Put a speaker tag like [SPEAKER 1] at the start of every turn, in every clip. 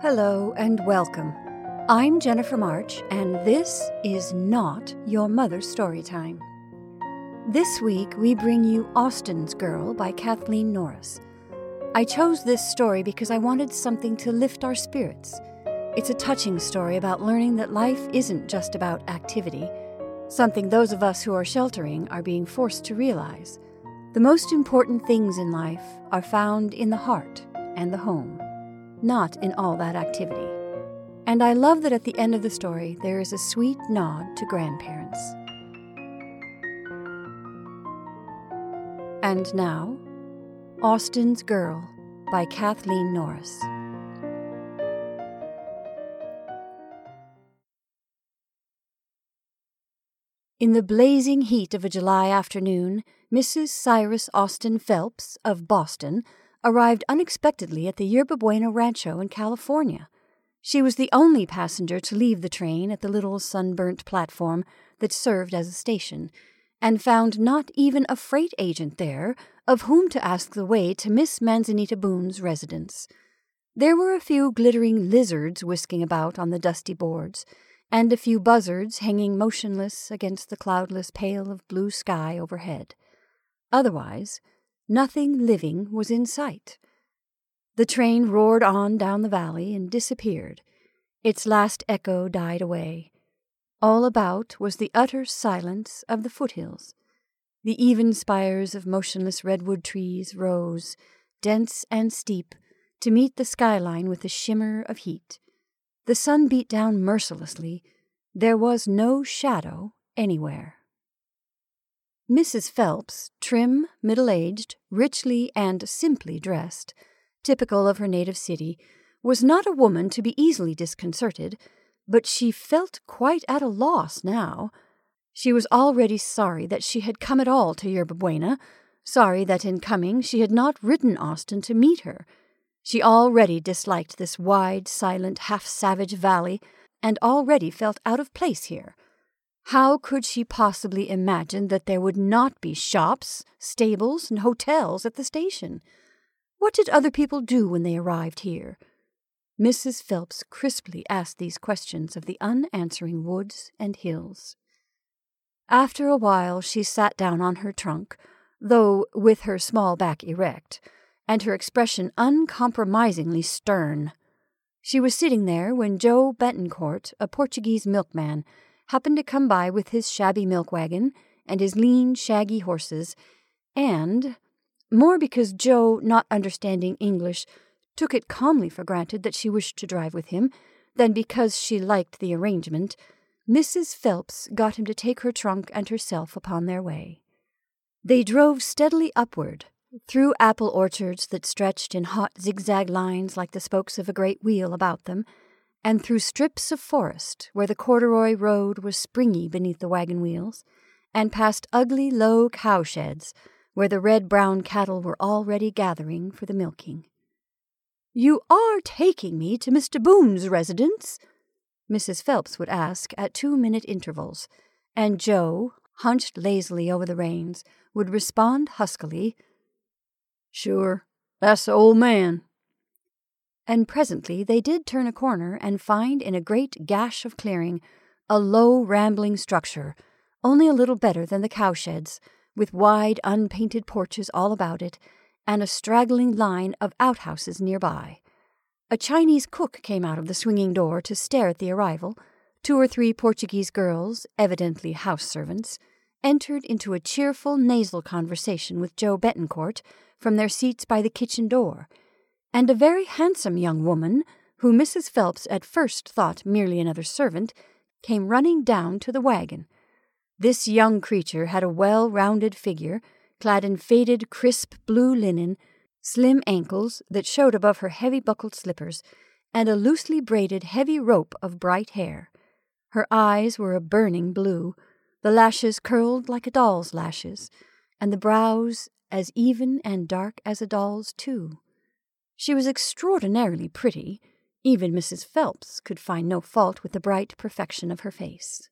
[SPEAKER 1] Hello and welcome. I'm Jennifer March, and this is not your mother's story time. This week, we bring you Austin's Girl by Kathleen Norris. I chose this story because I wanted something to lift our spirits. It's a touching story about learning that life isn't just about activity, something those of us who are sheltering are being forced to realize. The most important things in life are found in the heart and the home not in all that activity. And I love that at the end of the story there is a sweet nod to grandparents. And now, Austin's Girl by Kathleen Norris. In the blazing heat of a July afternoon, Mrs. Cyrus Austin Phelps of Boston arrived unexpectedly at the Yerba Buena Rancho in California. She was the only passenger to leave the train at the little sunburnt platform that served as a station, and found not even a freight agent there of whom to ask the way to Miss Manzanita Boone's residence. There were a few glittering lizards whisking about on the dusty boards, and a few buzzards hanging motionless against the cloudless pale of blue sky overhead. Otherwise, Nothing living was in sight. The train roared on down the valley and disappeared. Its last echo died away. All about was the utter silence of the foothills. The even spires of motionless redwood trees rose, dense and steep, to meet the skyline with a shimmer of heat. The sun beat down mercilessly. There was no shadow anywhere. Mrs. Phelps, trim, middle aged, richly and simply dressed, typical of her native city, was not a woman to be easily disconcerted, but she felt quite at a loss now. She was already sorry that she had come at all to Yerba Buena, sorry that in coming she had not ridden Austin to meet her. She already disliked this wide, silent, half savage valley, and already felt out of place here. How could she possibly imagine that there would not be shops, stables, and hotels at the station? What did other people do when they arrived here? Mrs. Phelps crisply asked these questions of the unanswering woods and hills. After a while, she sat down on her trunk, though with her small back erect, and her expression uncompromisingly stern. She was sitting there when Joe Betancourt, a Portuguese milkman, happened to come by with his shabby milk wagon and his lean, shaggy horses, and, more because Joe, not understanding English, took it calmly for granted that she wished to drive with him, than because she liked the arrangement, Mrs. Phelps got him to take her trunk and herself upon their way. They drove steadily upward, through apple orchards that stretched in hot zigzag lines like the spokes of a great wheel about them, and through strips of forest where the corduroy road was springy beneath the wagon wheels, and past ugly low cowsheds where the red brown cattle were already gathering for the milking. You are taking me to Mr. Boone's residence? Mrs. Phelps would ask at two minute intervals, and Joe, hunched lazily over the reins, would respond huskily, Sure, that's the old man and presently they did turn a corner and find in a great gash of clearing a low, rambling structure, only a little better than the cowsheds, with wide, unpainted porches all about it, and a straggling line of outhouses nearby. A Chinese cook came out of the swinging door to stare at the arrival. Two or three Portuguese girls, evidently house servants, entered into a cheerful nasal conversation with Joe Betancourt from their seats by the kitchen door and a very handsome young woman, who Mrs. Phelps at first thought merely another servant, came running down to the wagon. This young creature had a well rounded figure, clad in faded, crisp blue linen, slim ankles that showed above her heavy buckled slippers, and a loosely braided heavy rope of bright hair. Her eyes were a burning blue, the lashes curled like a doll's lashes, and the brows as even and dark as a doll's, too. She was extraordinarily pretty. Even Mrs. Phelps could find no fault with the bright perfection of her face.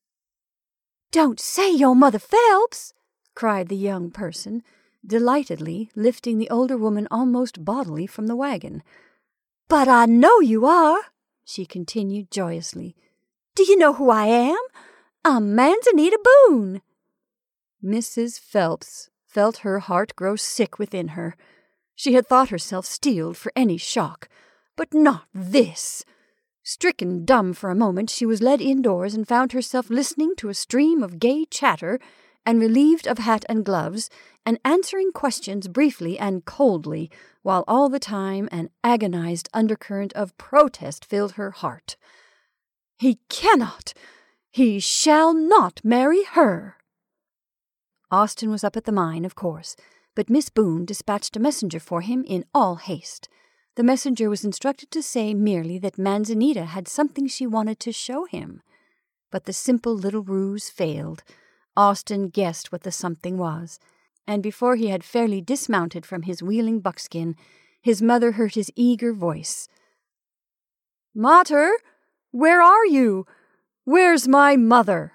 [SPEAKER 1] Don't say your mother Phelps, cried the young person, delightedly lifting the older woman almost bodily from the wagon. But I know you are, she continued joyously. Do you know who I am? I'm Manzanita Boone.
[SPEAKER 2] Mrs. Phelps felt her heart grow sick within her. She had thought herself steeled for any shock, but not this. Stricken dumb for a moment, she was led indoors and found herself listening to a stream of gay chatter and relieved of hat and gloves, and answering questions briefly and coldly, while all the time an agonized undercurrent of protest filled her heart. He cannot, he shall not marry her. Austin was up at the mine, of course, but Miss Boone dispatched a messenger for him in all haste. The messenger was instructed to say merely that Manzanita had something she wanted to show him. But the simple little ruse failed. Austin guessed what the something was, and before he had fairly dismounted from his wheeling buckskin, his mother heard his eager voice. Mater, where are you? Where's my mother?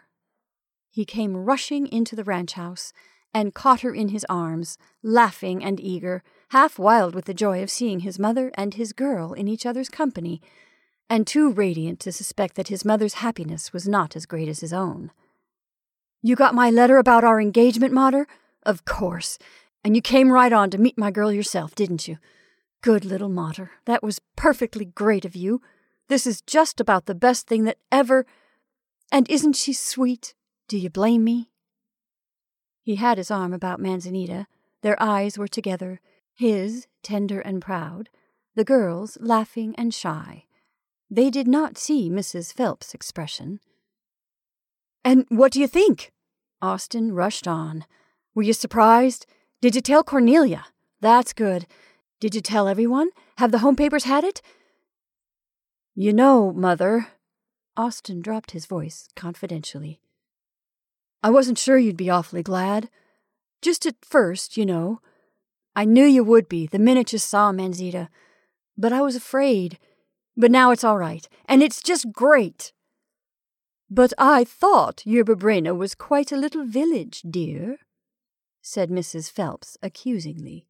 [SPEAKER 2] He came rushing into the ranch house and caught her in his arms, laughing and eager, half wild with the joy of seeing his mother and his girl in each other's company, and too radiant to suspect that his mother's happiness was not as great as his own. You got my letter about our engagement, Mater? Of course. And you came right on to meet my girl yourself, didn't you? Good little Mater. That was perfectly great of you. This is just about the best thing that ever. And isn't she sweet? Do you blame me? He had his arm about Manzanita. Their eyes were together, his tender and proud, the girl's laughing and shy. They did not see Mrs. Phelps' expression. And what do you think? Austin rushed on. Were you surprised? Did you tell Cornelia? That's good. Did you tell everyone? Have the home papers had it? You know, Mother. Austin dropped his voice confidentially. I wasn't sure you'd be awfully glad. Just at first, you know. I knew you would be the minute you saw Manzita. But I was afraid. But now it's all right, and it's just great. But I thought Yerba Buena was quite a little village, dear, said Mrs. Phelps accusingly.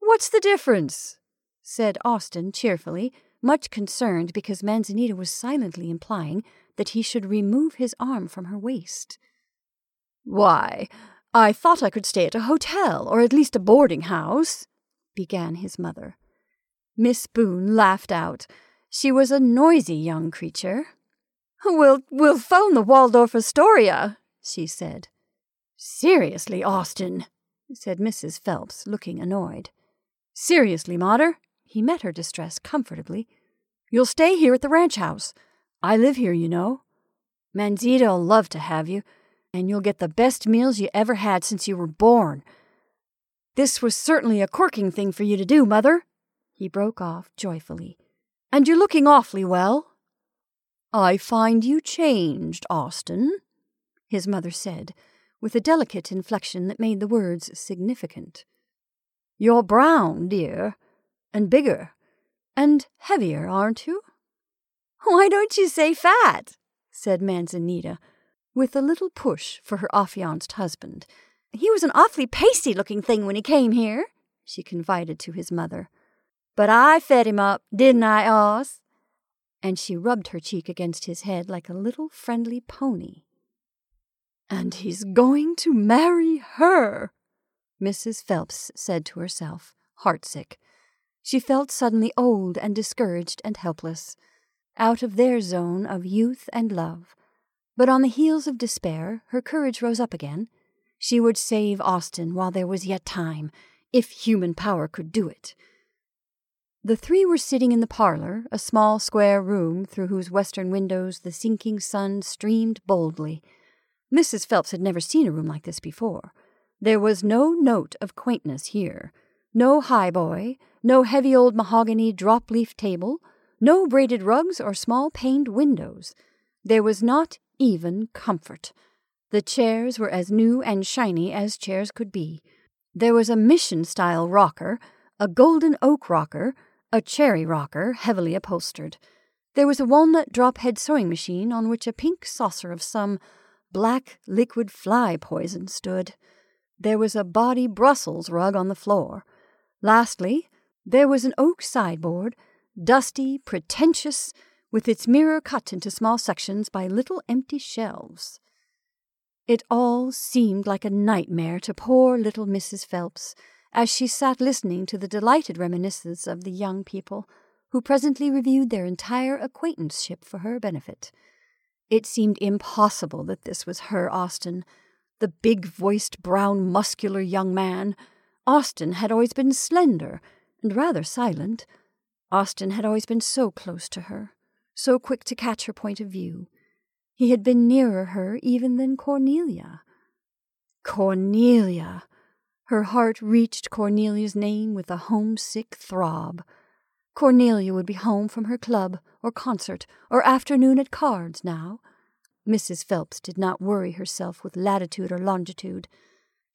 [SPEAKER 2] What's the difference? said Austin cheerfully, much concerned because Manzanita was silently implying that he should remove his arm from her waist. Why, I thought I could stay at a hotel, or at least a boarding house, began his mother. Miss Boone laughed out. She was a noisy young creature. We'll, we'll phone the Waldorf Astoria, she said. Seriously, Austin, said Mrs. Phelps, looking annoyed. Seriously, Mater, he met her distress comfortably. You'll stay here at the ranch house. I live here, you know. Manzita'll love to have you and you'll get the best meals you ever had since you were born. This was certainly a corking thing for you to do, Mother, he broke off joyfully. And you're looking awfully well. I find you changed, Austin, his mother said, with a delicate inflection that made the words significant. You're brown, dear, and bigger, and heavier, aren't you? Why don't you say fat? said Manzanita, with a little push for her affianced husband. He was an awfully pasty looking thing when he came here, she confided to his mother. But I fed him up, didn't I, Oz? And she rubbed her cheek against his head like a little friendly pony. And he's going to marry her, Mrs. Phelps said to herself, heartsick. She felt suddenly old and discouraged and helpless, out of their zone of youth and love. But on the heels of despair, her courage rose up again. She would save Austin while there was yet time, if human power could do it. The three were sitting in the parlor, a small square room through whose western windows the sinking sun streamed boldly. Mrs. Phelps had never seen a room like this before. There was no note of quaintness here, no highboy, no heavy old mahogany drop leaf table, no braided rugs or small paned windows. There was not even comfort. The chairs were as new and shiny as chairs could be. There was a mission style rocker, a golden oak rocker, a cherry rocker, heavily upholstered. There was a walnut drop head sewing machine on which a pink saucer of some Black liquid fly poison stood. There was a body Brussels rug on the floor. Lastly, there was an oak sideboard, dusty, pretentious, with its mirror cut into small sections by little empty shelves. It all seemed like a nightmare to poor little Mrs. Phelps as she sat listening to the delighted reminiscences of the young people, who presently reviewed their entire acquaintanceship for her benefit. It seemed impossible that this was her Austin, the big voiced, brown, muscular young man. Austin had always been slender and rather silent. Austin had always been so close to her, so quick to catch her point of view. He had been nearer her even than Cornelia. Cornelia! Her heart reached Cornelia's name with a homesick throb. Cornelia would be home from her club or concert or afternoon at cards now. Mrs. Phelps did not worry herself with latitude or longitude.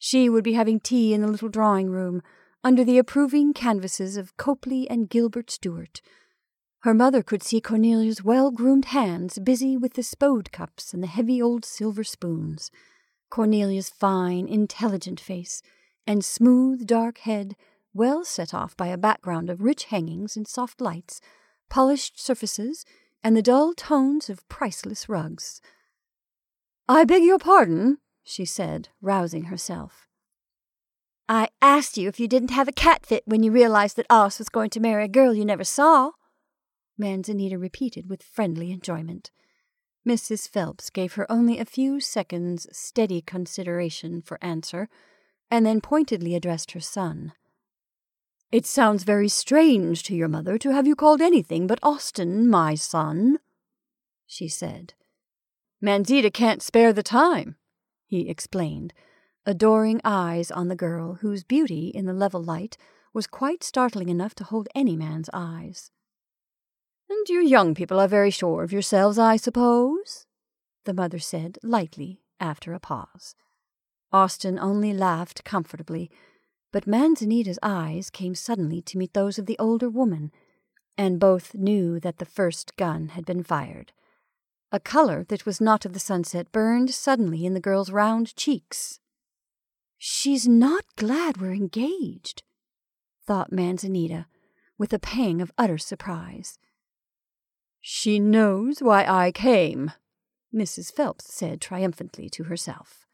[SPEAKER 2] She would be having tea in the little drawing room under the approving canvases of Copley and Gilbert Stuart her mother could see Cornelia's well groomed hands busy with the spode cups and the heavy old silver spoons. Cornelia's fine, intelligent face and smooth, dark head, well set off by a background of rich hangings and soft lights, polished surfaces, and the dull tones of priceless rugs. I beg your pardon, she said, rousing herself.
[SPEAKER 1] I asked you if you didn't have a cat fit when you realized that Oz was going to marry a girl you never saw.
[SPEAKER 2] Manzanita repeated with friendly enjoyment. Mrs. Phelps gave her only a few seconds' steady consideration for answer, and then pointedly addressed her son. It sounds very strange to your mother to have you called anything but Austin, my son, she said. Manzita can't spare the time, he explained, adoring eyes on the girl whose beauty in the level light was quite startling enough to hold any man's eyes. And you young people are very sure of yourselves, I suppose? the mother said lightly after a pause. Austin only laughed comfortably, but Manzanita's eyes came suddenly to meet those of the older woman, and both knew that the first gun had been fired. A color that was not of the sunset burned suddenly in the girl's round cheeks. She's not glad we're engaged, thought Manzanita, with a pang of utter surprise. She knows why I came, Mrs. Phelps said triumphantly to herself.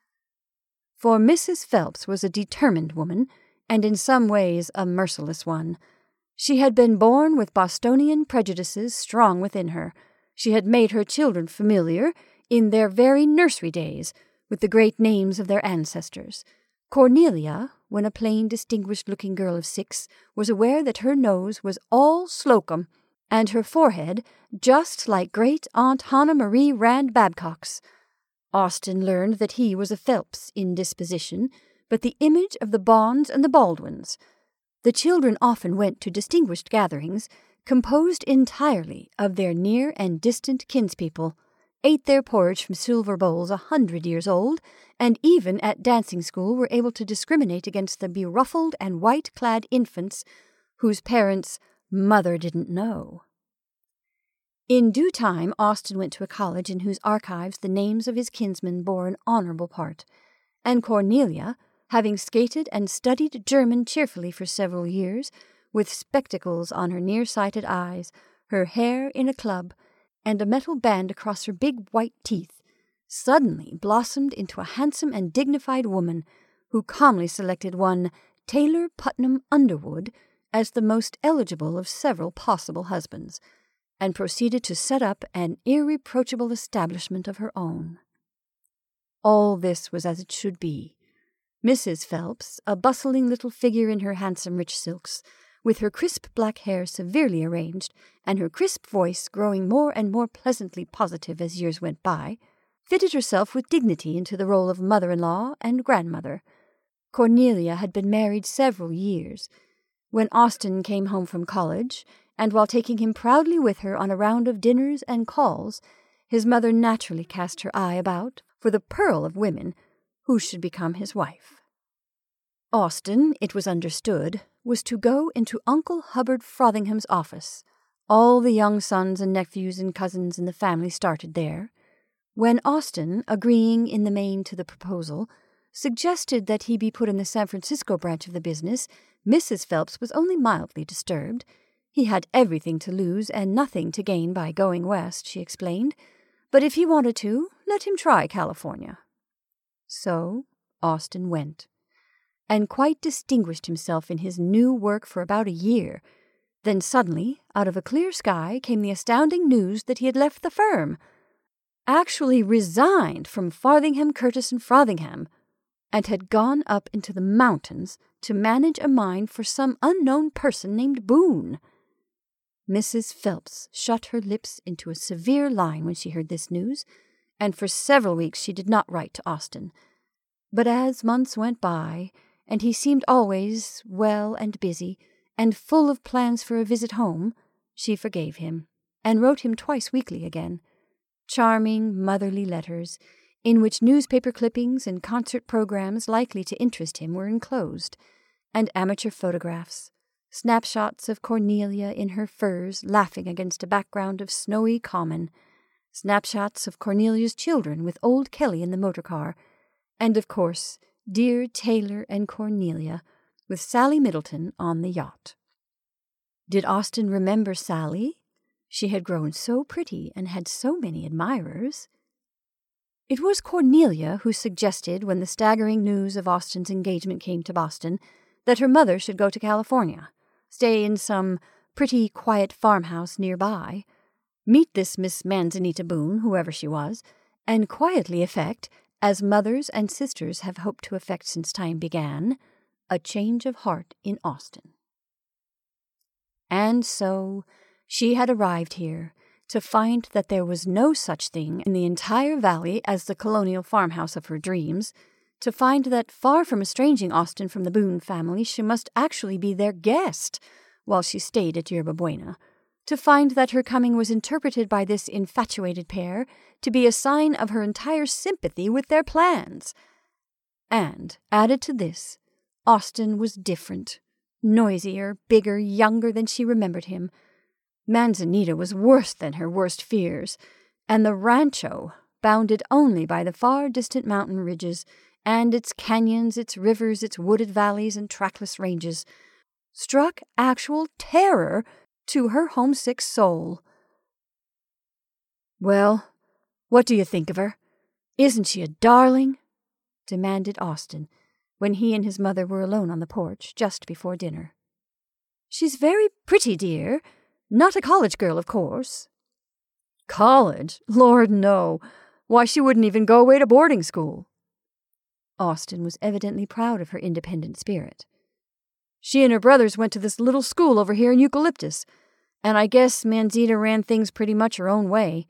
[SPEAKER 2] For Mrs. Phelps was a determined woman, and in some ways a merciless one. She had been born with Bostonian prejudices strong within her. She had made her children familiar, in their very nursery days, with the great names of their ancestors. Cornelia, when a plain, distinguished looking girl of six, was aware that her nose was all Slocum and her forehead just like great Aunt Hannah Marie Rand Babcock's. Austin learned that he was a Phelps in disposition, but the image of the Bonds and the Baldwins. The children often went to distinguished gatherings, composed entirely of their near and distant kinspeople, ate their porridge from silver bowls a hundred years old, and even at dancing school were able to discriminate against the beruffled and white clad infants whose parents Mother didn't know. In due time, Austin went to a college in whose archives the names of his kinsmen bore an honorable part, and Cornelia, having skated and studied German cheerfully for several years, with spectacles on her near-sighted eyes, her hair in a club, and a metal band across her big white teeth, suddenly blossomed into a handsome and dignified woman who calmly selected one Taylor Putnam Underwood as the most eligible of several possible husbands, and proceeded to set up an irreproachable establishment of her own. All this was as it should be. Mrs. Phelps, a bustling little figure in her handsome rich silks, with her crisp black hair severely arranged, and her crisp voice growing more and more pleasantly positive as years went by, fitted herself with dignity into the role of mother in law and grandmother. Cornelia had been married several years, when Austin came home from college, and while taking him proudly with her on a round of dinners and calls, his mother naturally cast her eye about for the pearl of women who should become his wife. Austin, it was understood, was to go into Uncle Hubbard Frothingham's office. All the young sons and nephews and cousins in the family started there.
[SPEAKER 1] When Austin, agreeing in the main to the proposal, suggested that he be put in the San Francisco branch of the business, Mrs. Phelps was only mildly disturbed. He had everything to lose and nothing to gain by going west, she explained. But if he wanted to, let him try California. So Austin went, and quite distinguished himself in his new work for about a year. Then suddenly, out of a clear sky, came the astounding news that he had left the firm. Actually resigned from Frothingham, Curtis, and Frothingham, and had gone up into the mountains to manage a mine for some unknown person named Boone. Mrs. Phelps shut her lips into a severe line when she heard this news, and for several weeks she did not write to Austin. But as months went by, and he seemed always well and busy, and full of plans for a visit home, she forgave him, and wrote him twice weekly again. Charming, motherly letters, in which newspaper clippings and concert programs likely to interest him were enclosed, and amateur photographs snapshots of Cornelia in her furs laughing against a background of snowy common, snapshots of Cornelia's children with old Kelly in the motor car, and of course, dear Taylor and Cornelia with Sally Middleton on the yacht. Did Austin remember Sally? She had grown so pretty and had so many admirers. It was Cornelia who suggested, when the staggering news of Austin's engagement came to Boston, that her mother should go to California stay in some pretty quiet farmhouse nearby, meet this Miss Manzanita Boone, whoever she was, and quietly effect, as mothers and sisters have hoped to effect since time began, a change of heart in Austin. And so she had arrived here to find that there was no such thing in the entire valley as the colonial farmhouse of her dreams, to find that far from estranging Austin from the Boone family, she must actually be their guest while she stayed at Yerba Buena, to find that her coming was interpreted by this infatuated pair to be a sign of her entire sympathy with their plans. And, added to this, Austin was different, noisier, bigger, younger than she remembered him. Manzanita was worse than her worst fears, and the rancho, bounded only by the far distant mountain ridges, and its canyons, its rivers, its wooded valleys and trackless ranges, struck actual terror to her homesick soul. Well, what do you think of her? Isn't she a darling? demanded Austin when he and his mother were alone on the porch just before dinner. She's very pretty, dear. Not a college girl, of course. College? Lord, no. Why, she wouldn't even go away to boarding school. Austin was evidently proud of her independent spirit. She and her brothers went to this little school over here in Eucalyptus, and I guess Manzita ran things pretty much her own way.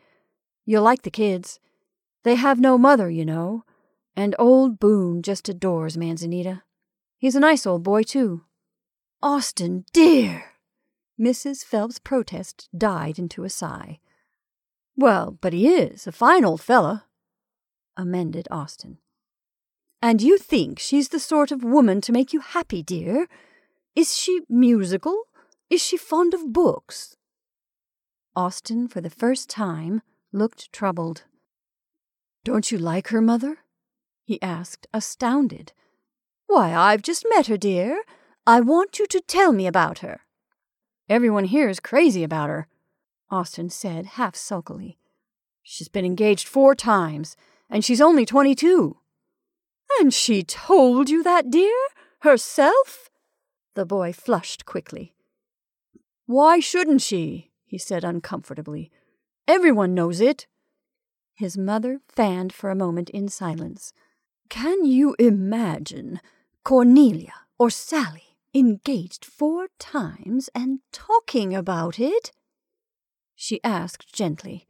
[SPEAKER 1] You'll like the kids. They have no mother, you know, and old Boone just adores Manzanita. He's a nice old boy, too. Austin, dear! Mrs. Phelps' protest died into a sigh. Well, but he is a fine old fellow, amended Austin. And you think she's the sort of woman to make you happy, dear? Is she musical? Is she fond of books? Austin, for the first time, looked troubled. Don't you like her, mother? he asked, astounded. Why, I've just met her, dear. I want you to tell me about her. Everyone here is crazy about her, Austin said half sulkily. She's been engaged four times, and she's only twenty two. And she told you that, dear? Herself? The boy flushed quickly. Why shouldn't she? he said uncomfortably. Everyone knows it. His mother fanned for a moment in silence. Can you imagine Cornelia or Sally engaged four times and talking about it? She asked gently.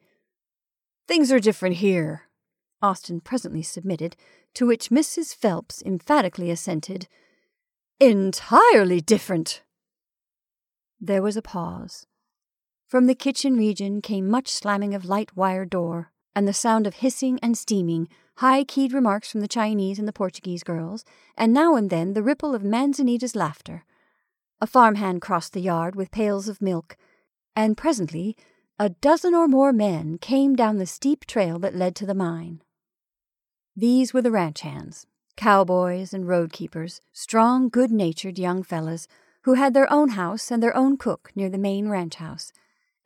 [SPEAKER 1] Things are different here, Austin presently submitted, to which Mrs. Phelps emphatically assented. Entirely different. There was a pause. From the kitchen region came much slamming of light wire door, and the sound of hissing and steaming, high keyed remarks from the Chinese and the Portuguese girls, and now and then the ripple of Manzanita's laughter. A farmhand crossed the yard with pails of milk, and presently a dozen or more men came down the steep trail that led to the mine. These were the ranch hands, cowboys and road keepers, strong, good natured young fellows who had their own house and their own cook near the main ranch house,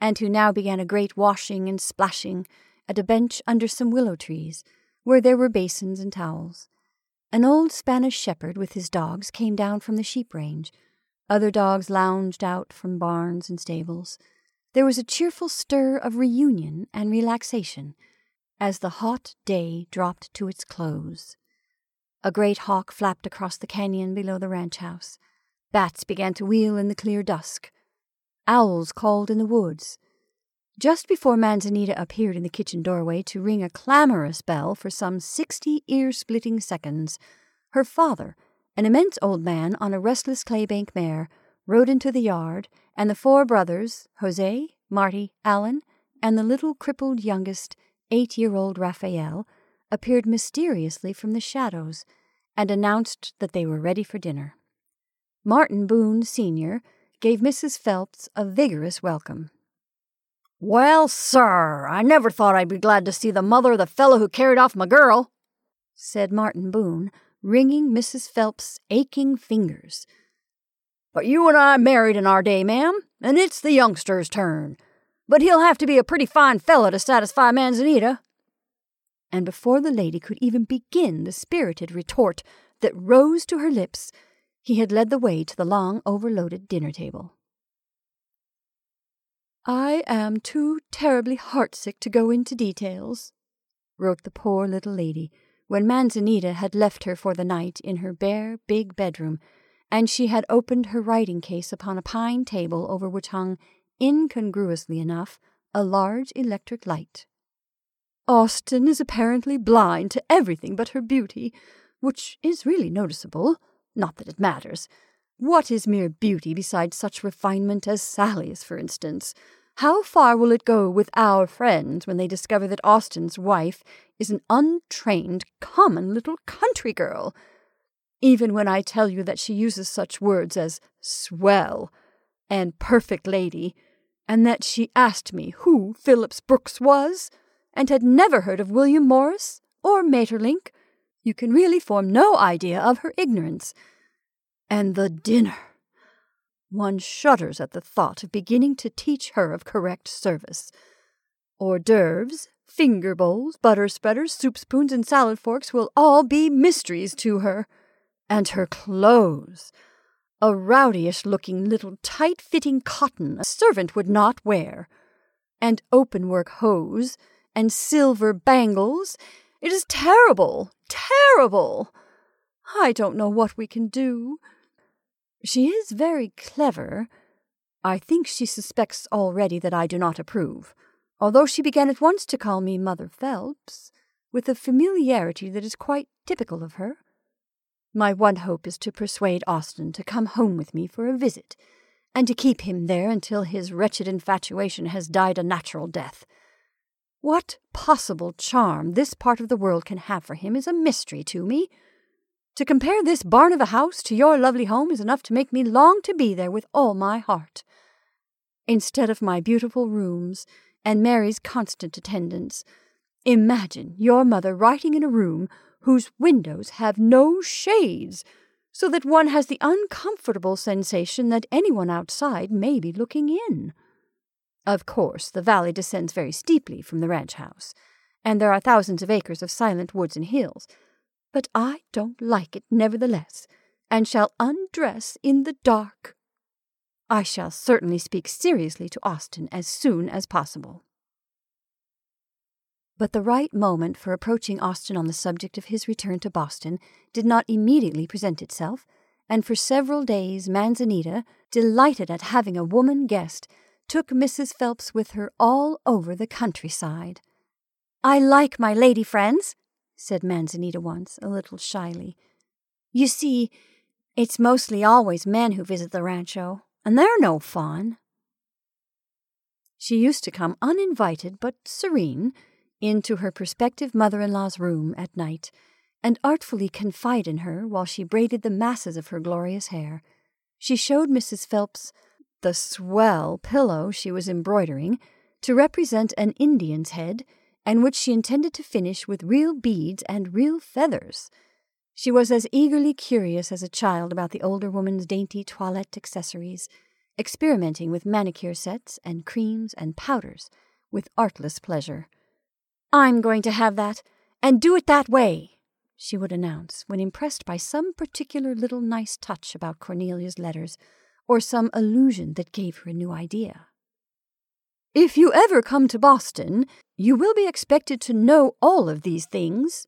[SPEAKER 1] and who now began a great washing and splashing at a bench under some willow trees, where there were basins and towels. An old Spanish shepherd with his dogs came down from the sheep range. Other dogs lounged out from barns and stables. There was a cheerful stir of reunion and relaxation as the hot day dropped to its close. A great hawk flapped across the canyon below the ranch house. Bats began to wheel in the clear dusk. Owls called in the woods. Just before Manzanita appeared in the kitchen doorway to ring a clamorous bell for some sixty ear splitting seconds, her father, an immense old man on a restless claybank mare, rode into the yard, and the four brothers, Jose, Marty, Allen, and the little crippled youngest, eight year old Raphael, appeared mysteriously from the shadows and announced that they were ready for dinner. Martin Boone, Sr., gave Mrs. Phelps a vigorous welcome.
[SPEAKER 2] Well, sir, I never thought I'd be glad to see the mother of the fellow who carried off my girl, said Martin Boone, wringing Mrs. Phelps's aching fingers. But you and I married in our day, ma'am, and it's the youngster's turn. But he'll have to be a pretty fine fellow to satisfy Manzanita. And before the lady could even begin the spirited retort that rose to her lips, he had led the way to the long, overloaded dinner table. I am too terribly heartsick to go into details, wrote the poor little lady, when Manzanita had left her for the night in her bare, big bedroom, and she had opened her writing case upon a pine table over which hung, incongruously enough, a large electric light. Austin is apparently blind to everything but her beauty, which is really noticeable. Not that it matters. What is mere beauty beside such refinement as Sally's, for instance? How far will it go with our friends when they discover that Austin's wife is an untrained, common little country girl? Even when I tell you that she uses such words as swell and perfect lady, and that she asked me who Phillips Brooks was, and had never heard of William Morris or Maeterlinck, you can really form no idea of her ignorance. And the dinner! One shudders at the thought of beginning to teach her of correct service. Hors d'oeuvres, finger bowls, butter spreaders, soup spoons, and salad forks will all be mysteries to her. And her clothes! A rowdyish looking little tight fitting cotton a servant would not wear. And openwork hose, and silver bangles. It is terrible, terrible. I don't know what we can do. She is very clever. I think she suspects already that I do not approve, although she began at once to call me Mother Phelps, with a familiarity that is quite typical of her. My one hope is to persuade Austin to come home with me for a visit, and to keep him there until his wretched infatuation has died a natural death. What possible charm this part of the world can have for him is a mystery to me. To compare this barn of a house to your lovely home is enough to make me long to be there with all my heart. Instead of my beautiful rooms and Mary's constant attendance, imagine your mother writing in a room whose windows have no shades, so that one has the uncomfortable sensation that anyone outside may be looking in. Of course, the valley descends very steeply from the ranch house, and there are thousands of acres of silent woods and hills, but I don't like it nevertheless, and shall undress in the dark. I shall certainly speak seriously to Austin as soon as possible. But the right moment for approaching Austin on the subject of his return to Boston did not immediately present itself, and for several days Manzanita, delighted at having a woman guest, took Mrs. Phelps with her all over the countryside. I like my lady friends, said Manzanita once, a little shyly. You see, it's mostly always men who visit the rancho, and they're no fun. She used to come uninvited but serene into her prospective mother in law's room at night and artfully confide in her while she braided the masses of her glorious hair. She showed Mrs. Phelps the swell pillow she was embroidering,
[SPEAKER 1] to represent an Indian's head, and which she intended to finish with real beads and real feathers. She was as eagerly curious as a child about the older woman's dainty toilette accessories, experimenting with manicure sets and creams and powders with artless pleasure. I'm going to have that, and do it that way, she would announce when impressed by some particular little nice touch about Cornelia's letters or some allusion that gave her a new idea. If you ever come to Boston, you will be expected to know all of these things,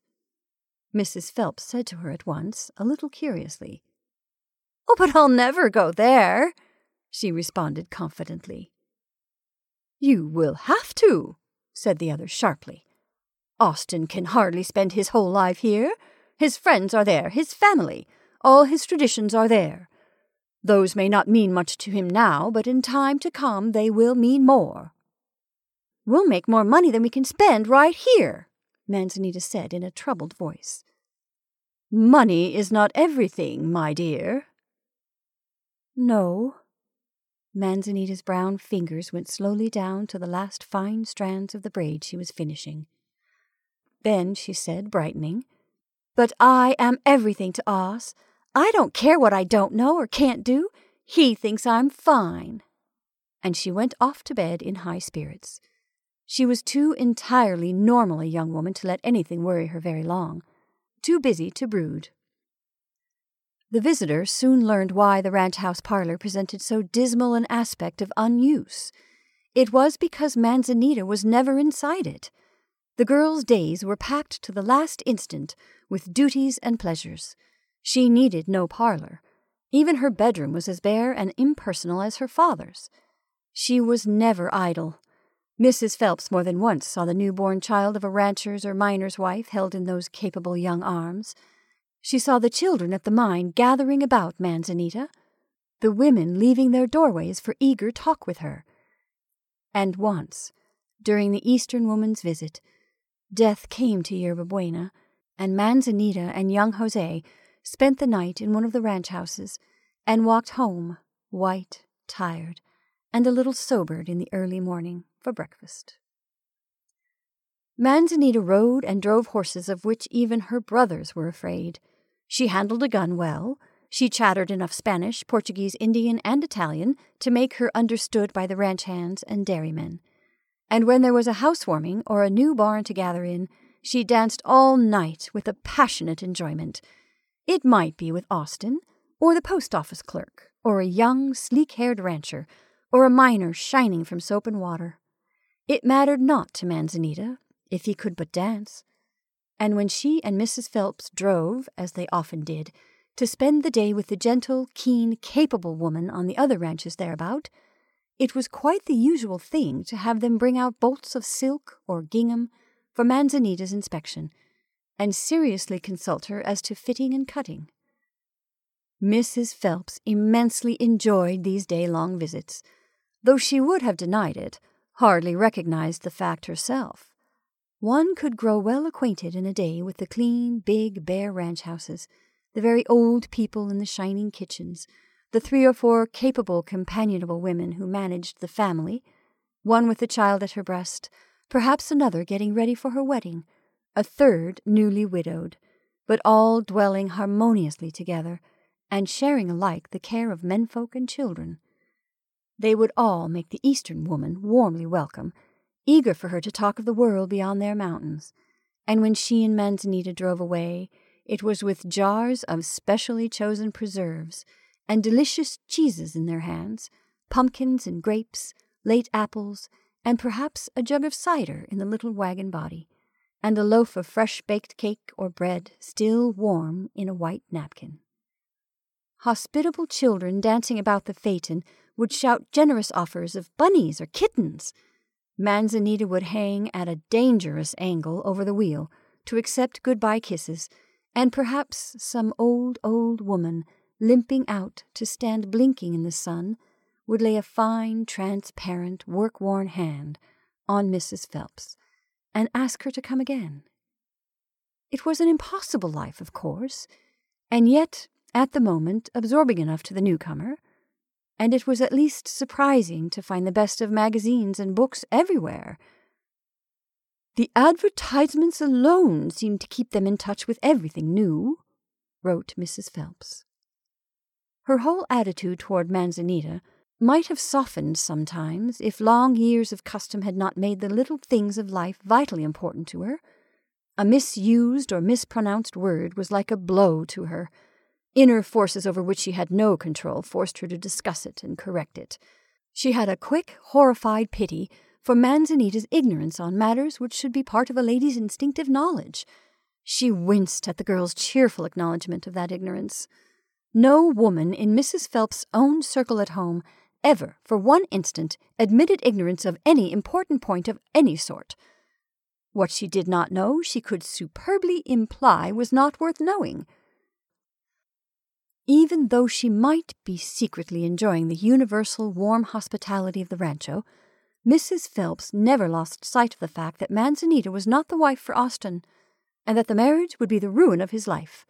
[SPEAKER 1] Mrs. Phelps said to her at once, a little curiously. Oh, but I'll never go there, she responded confidently. You will have to, said the other sharply. Austin can hardly spend his whole life here. His friends are there, his family, all his traditions are there. Those may not mean much to him now, but in time to come they will mean more. We'll make more money than we can spend right here, Manzanita said in a troubled voice. Money is not everything, my dear. No. Manzanita's brown fingers went slowly down to the last fine strands of the braid she was finishing. Then she said, brightening, But I am everything to Oz. I don't care what I don't know or can't do. He thinks I'm fine. And she went off to bed in high spirits. She was too entirely normal a young woman to let anything worry her very long, too busy to brood. The visitor soon learned why the ranch house parlor presented so dismal an aspect of unuse. It was because Manzanita was never inside it. The girl's days were packed to the last instant with duties and pleasures. She needed no parlor. Even her bedroom was as bare and impersonal as her father's. She was never idle, Mrs. Phelps more than once saw the newborn child of a rancher's or miner's wife held in those capable young arms. She saw the children at the mine gathering about Manzanita, the women leaving their doorways for eager talk with her. And once, during the Eastern woman's visit, death came to Yerba Buena, and Manzanita and young Jose spent the night in one of the ranch houses and walked home, white, tired, and a little sobered in the early morning for breakfast. Manzanita rode and drove horses of which even her brothers were afraid. She handled a gun well. She chattered enough Spanish, Portuguese, Indian, and Italian to make her understood by the ranch hands and dairymen. And when there was a housewarming or a new barn to gather in, she danced all night with a passionate enjoyment. It might be with Austin, or the post office clerk, or a young, sleek haired rancher, or a miner shining from soap and water. It mattered not to Manzanita, if he could but dance. And when she and Mrs. Phelps drove, as they often did, to spend the day with the gentle, keen, capable woman on the other ranches thereabout, it was quite the usual thing to have them bring out bolts of silk or gingham for Manzanita's inspection, and seriously consult her as to fitting and cutting. Mrs. Phelps immensely enjoyed these day long visits, though she would have denied it hardly recognized the fact herself. One could grow well acquainted in a day with the clean, big, bare ranch houses, the very old people in the shining kitchens, the three or four capable, companionable women who managed the family, one with a child at her breast, perhaps another getting ready for her wedding, a third newly widowed, but all dwelling harmoniously together and sharing alike the care of menfolk and children. They would all make the Eastern woman warmly welcome, eager for her to talk of the world beyond their mountains. And when she and Manzanita drove away, it was with jars of specially chosen preserves and delicious cheeses in their hands, pumpkins and grapes, late apples, and perhaps a jug of cider in the little wagon body, and a loaf of fresh baked cake or bread still warm in a white napkin. Hospitable children dancing about the phaeton would shout generous offers of bunnies or kittens. Manzanita would hang at a dangerous angle over the wheel to accept goodbye kisses, and perhaps some old, old woman, limping out to stand blinking in the sun, would lay a fine, transparent, work worn hand on Mrs. Phelps and ask her to come again. It was an impossible life, of course, and yet, at the moment, absorbing enough to the newcomer and it was at least surprising to find the best of magazines and books everywhere. The advertisements alone seemed to keep them in touch with everything new, wrote Mrs. Phelps. Her whole attitude toward Manzanita might have softened sometimes if long years of custom had not made the little things of life vitally important to her. A misused or mispronounced word was like a blow to her. Inner forces over which she had no control forced her to discuss it and correct it. She had a quick, horrified pity for Manzanita's ignorance on matters which should be part of a lady's instinctive knowledge. She winced at the girl's cheerful acknowledgment of that ignorance. No woman in Mrs. Phelps's own circle at home ever, for one instant, admitted ignorance of any important point of any sort. What she did not know, she could superbly imply was not worth knowing. Even though she might be secretly enjoying the universal warm hospitality of the rancho, Mrs. Phelps never lost sight of the fact that Manzanita was not the wife for Austin, and that the marriage would be the ruin of his life.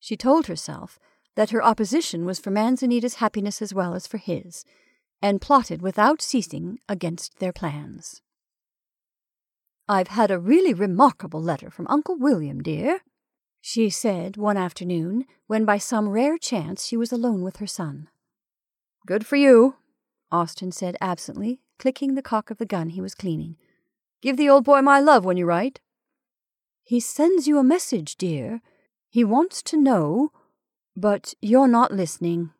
[SPEAKER 1] She told herself that her opposition was for Manzanita's happiness as well as for his, and plotted without ceasing against their plans. I've had a really remarkable letter from Uncle William, dear, she said one afternoon when by some rare chance she was alone with her son. Good for you, Austin said absently, clicking the cock of the gun he was cleaning. Give the old boy my love when you write. He sends you a message, dear. He wants to know but you're not listening.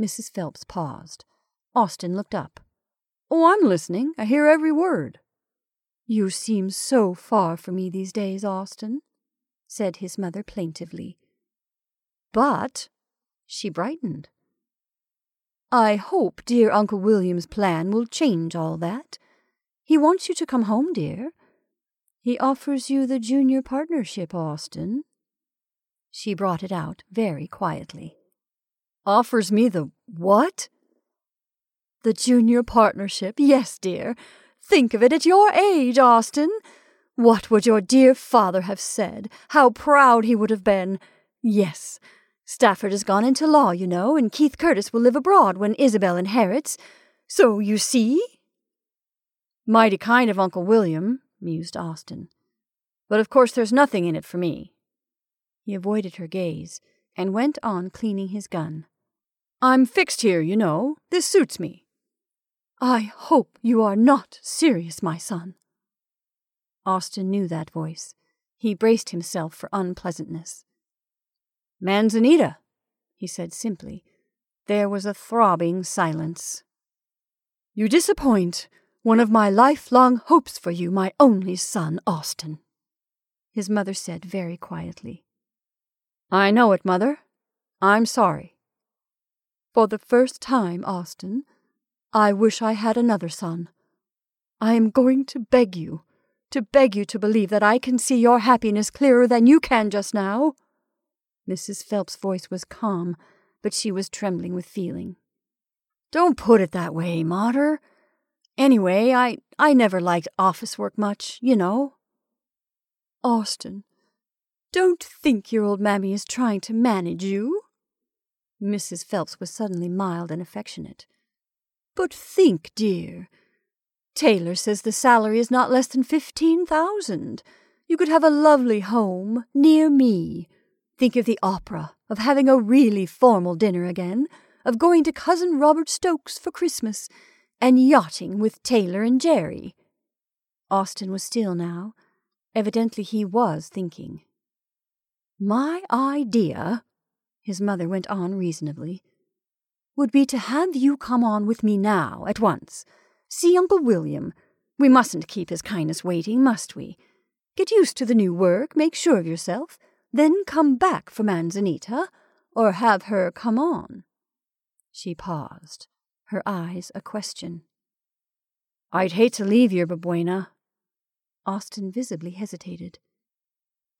[SPEAKER 1] Mrs. Phelps paused. Austin looked up. Oh, I'm listening. I hear every word. You seem so far from me these days, Austin, said his mother plaintively. But, she brightened. I hope dear Uncle William's plan will change all that. He wants you to come home, dear. He offers you the junior partnership, Austin. She brought it out very quietly. Offers me the what? The junior partnership, yes, dear. Think of it at your age, Austin. What would your dear father have said? How proud he would have been. Yes, Stafford has gone into law, you know, and Keith Curtis will live abroad when Isabel inherits. So you see? Mighty kind of Uncle William, mused Austin. But of course there's nothing in it for me. He avoided her gaze and went on cleaning his gun. I'm fixed here, you know. This suits me. I hope you are not serious, my son. Austin knew that voice. He braced himself for unpleasantness. Manzanita, he said simply. There was a throbbing silence. You disappoint one of my lifelong hopes for you, my only son, Austin, his mother said very quietly. I know it, Mother. I'm sorry. For the first time, Austin, I wish I had another son. I am going to beg you, to beg you to believe that I can see your happiness clearer than you can just now. Mrs. Phelps' voice was calm, but she was trembling with feeling. Don't put it that way, Mater. Anyway, I, I never liked office work much, you know. Austin, don't think your old mammy is trying to manage you. Mrs. Phelps was suddenly mild and affectionate. But think, dear. Taylor says the salary is not less than fifteen thousand. You could have a lovely home near me. Think of the opera, of having a really formal dinner again, of going to Cousin Robert Stokes for Christmas, and yachting with Taylor and Jerry. Austin was still now. Evidently he was thinking. My idea, his mother went on reasonably, would be to have you come on with me now, at once. See Uncle William. We mustn't keep his kindness waiting, must we? Get used to the new work, make sure of yourself, then come back for Manzanita, or have her come on. She paused, her eyes a question. I'd hate to leave Yerba Buena. Austin visibly hesitated.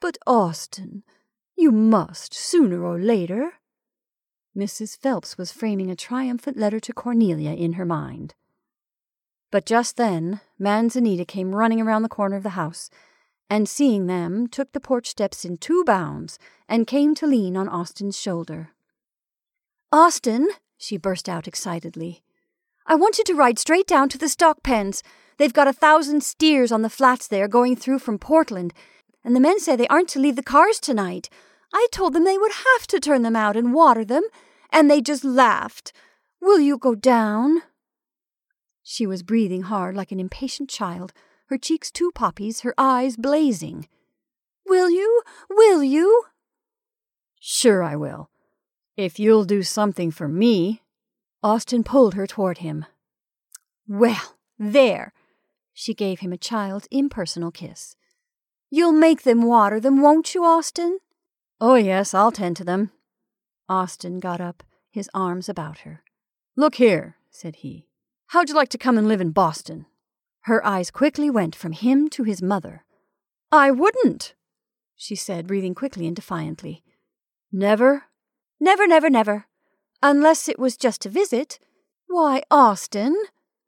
[SPEAKER 1] But, Austin, you must, sooner or later. Mrs. Phelps was framing a triumphant letter to Cornelia in her mind. But just then, Manzanita came running around the corner of the house, and seeing them, took the porch steps in two bounds and came to lean on Austin's shoulder. Austin,
[SPEAKER 2] she burst out excitedly. I want you to ride straight down to the stock pens. They've got a thousand steers on the flats there going through from Portland, and the men say they aren't to leave the cars tonight. I told them they would have to turn them out and water them, and they just laughed. Will you go down? She was breathing hard like an impatient child, her cheeks two poppies, her eyes blazing. Will you? Will you?
[SPEAKER 1] Sure, I will. If you'll do something for me.
[SPEAKER 2] Austin pulled her toward him. Well, there. She gave him a child's impersonal kiss. You'll make them water them, won't you, Austin?
[SPEAKER 1] Oh, yes, I'll tend to them.
[SPEAKER 2] Austin got up, his arms about her.
[SPEAKER 1] Look here, said he. How'd you like to come and live in Boston?
[SPEAKER 2] Her eyes quickly went from him to his mother.
[SPEAKER 1] I wouldn't,
[SPEAKER 2] she said, breathing quickly and defiantly.
[SPEAKER 1] Never?
[SPEAKER 2] Never, never, never. Unless it was just a visit. Why, Austin,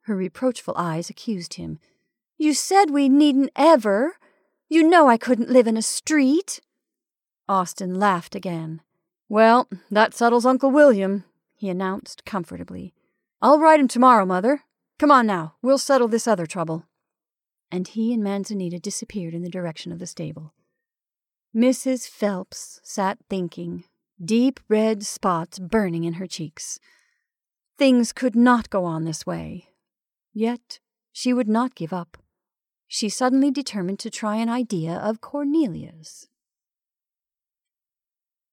[SPEAKER 2] her reproachful eyes accused him. You said we needn't ever. You know I couldn't live in a street.
[SPEAKER 1] Austin laughed again. Well, that settles Uncle William, he announced comfortably. I'll write him tomorrow, Mother. Come on now, we'll settle this other trouble.
[SPEAKER 2] And he and Manzanita disappeared in the direction of the stable. Mrs. Phelps sat thinking, deep red spots burning in her cheeks. Things could not go on this way. Yet she would not give up. She suddenly determined to try an idea of Cornelia's.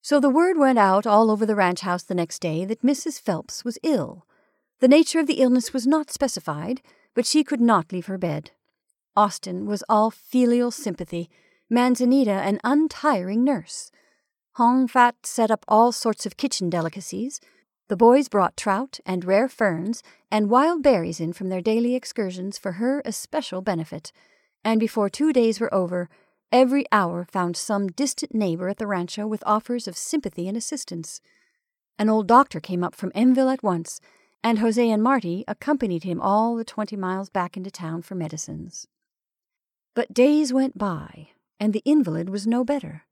[SPEAKER 2] So the word went out all over the ranch house the next day that Mrs. Phelps was ill. The nature of the illness was not specified, but she could not leave her bed. Austin was all filial sympathy Manzanita an untiring nurse. Hong Fat set up all sorts of kitchen delicacies. The boys brought trout and rare ferns and wild berries in from their daily excursions for her especial benefit, and before two days were over, every hour found some distant neighbor at the rancho with offers of sympathy and assistance. An old doctor came up from Enville at once, and Jose and Marty accompanied him all the twenty miles back into town for medicines. But days went by, and the invalid was no better.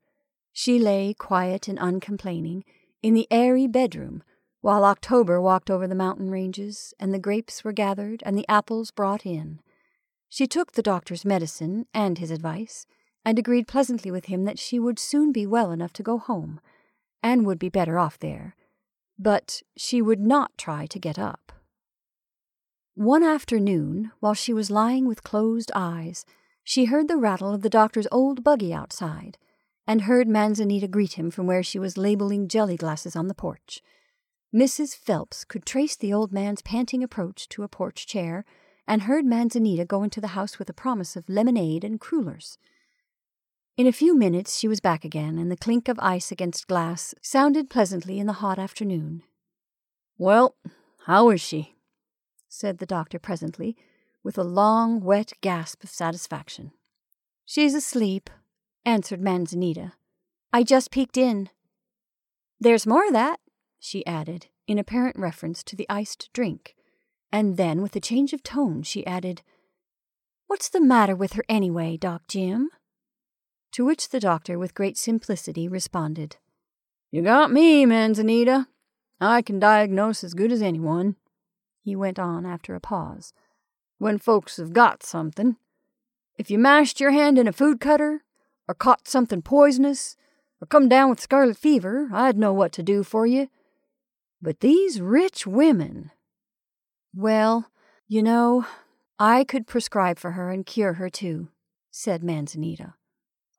[SPEAKER 2] She lay quiet and uncomplaining in the airy bedroom while October walked over the mountain ranges and the grapes were gathered and the apples brought in. She took the doctor's medicine and his advice and agreed pleasantly with him that she would soon be well enough to go home and would be better off there, but she would not try to get up. One afternoon, while she was lying with closed eyes, she heard the rattle of the doctor's old buggy outside, and heard Manzanita greet him from where she was labeling jelly glasses on the porch. Mrs. Phelps could trace the old man's panting approach to a porch chair, and heard Manzanita go into the house with a promise of lemonade and crullers. In a few minutes she was back again, and the clink of ice against glass sounded pleasantly in the hot afternoon.
[SPEAKER 1] Well, how is she?
[SPEAKER 2] said the doctor presently, with a long, wet gasp of satisfaction. She's asleep, answered Manzanita. I just peeked in. There's more of that, she added, in apparent reference to the iced drink. And then, with a change of tone, she added, What's the matter with her anyway, Doc Jim? To which the doctor, with great simplicity, responded,
[SPEAKER 1] You got me, Manzanita. I can diagnose as good as anyone, he went on after a pause when folks have got something. If you mashed your hand in a food cutter, or caught something poisonous, or come down with scarlet fever, I'd know what to do for you. But these rich women.
[SPEAKER 2] Well, you know, I could prescribe for her and cure her too, said Manzanita.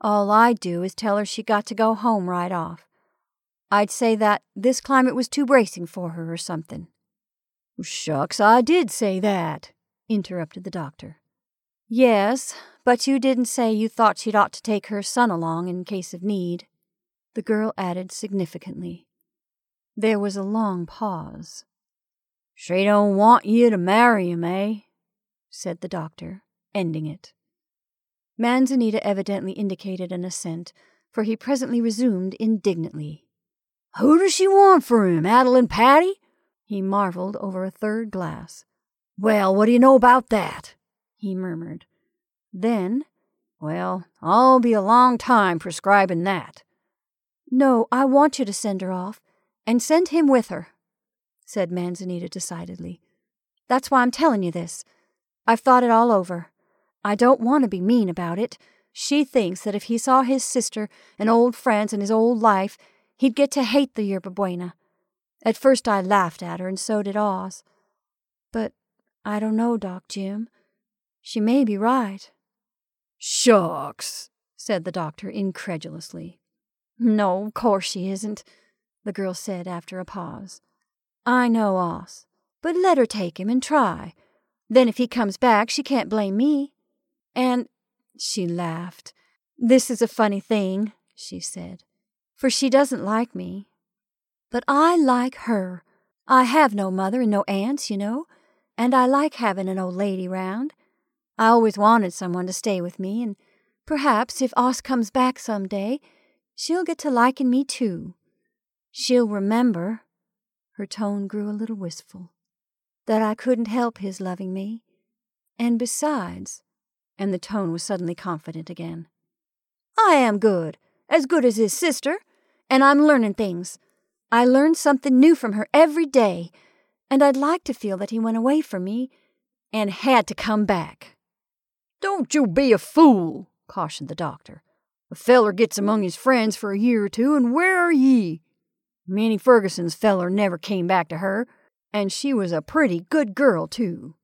[SPEAKER 2] All I'd do is tell her she got to go home right off. I'd say that this climate was too bracing for her or something.
[SPEAKER 1] Shucks, I did say that, interrupted the doctor.
[SPEAKER 2] Yes, but you didn't say you thought she'd ought to take her son along in case of need, the girl added significantly. There was a long pause.
[SPEAKER 1] She don't want you to marry him, eh? said the doctor, ending it.
[SPEAKER 2] Manzanita evidently indicated an assent, for he presently resumed indignantly.
[SPEAKER 1] Who does she want for him, Adelina Patti? He marveled over a third glass. Well, what do you know about that? he murmured. Then, well, I'll be a long time prescribing that.
[SPEAKER 2] No, I want you to send her off, and send him with her. said Manzanita decidedly. That's why I'm telling you this. I've thought it all over. I don't want to be mean about it. She thinks that if he saw his sister and old friends and his old life, he'd get to hate the Yerba Buena. At first I laughed at her, and so did Oz. But I don't know, Doc Jim. She may be right.
[SPEAKER 1] Shucks, said the doctor incredulously.
[SPEAKER 2] No, of course she isn't, the girl said after a pause. I know Oz, but let her take him and try. Then if he comes back, she can't blame me. And she laughed. This is a funny thing, she said, for she doesn't like me. But I like her. I have no mother and no aunts, you know, and I like having an old lady round. I always wanted someone to stay with me, and perhaps if Oz comes back some day, she'll get to liking me too. She'll remember, her tone grew a little wistful, that I couldn't help his loving me. And besides, and the tone was suddenly confident again. I am good, as good as his sister, and I'm learning things. I learn something new from her every day, and I'd like to feel that he went away from me and had to come back.
[SPEAKER 1] Don't you be a fool, cautioned the doctor. A feller gets among his friends for a year or two, and where are ye? Minnie Ferguson's feller never came back to her, and she was a pretty good girl, too.